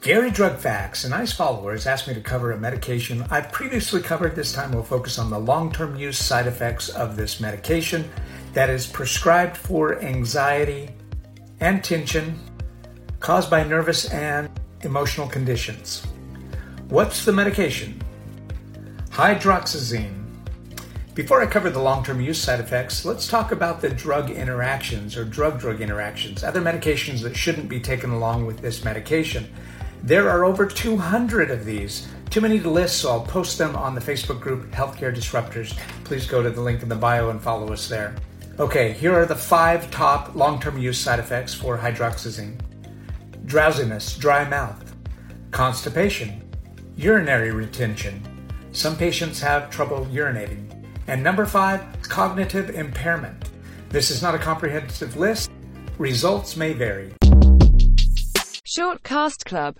Gary Drug Facts and ICE followers asked me to cover a medication I've previously covered. This time we'll focus on the long term use side effects of this medication that is prescribed for anxiety and tension caused by nervous and emotional conditions. What's the medication? Hydroxyzine. Before I cover the long term use side effects, let's talk about the drug interactions or drug drug interactions, other medications that shouldn't be taken along with this medication. There are over 200 of these. Too many to list, so I'll post them on the Facebook group Healthcare Disruptors. Please go to the link in the bio and follow us there. Okay, here are the five top long term use side effects for hydroxyzine drowsiness, dry mouth, constipation, urinary retention. Some patients have trouble urinating. And number five, cognitive impairment. This is not a comprehensive list. Results may vary. Short Cast Club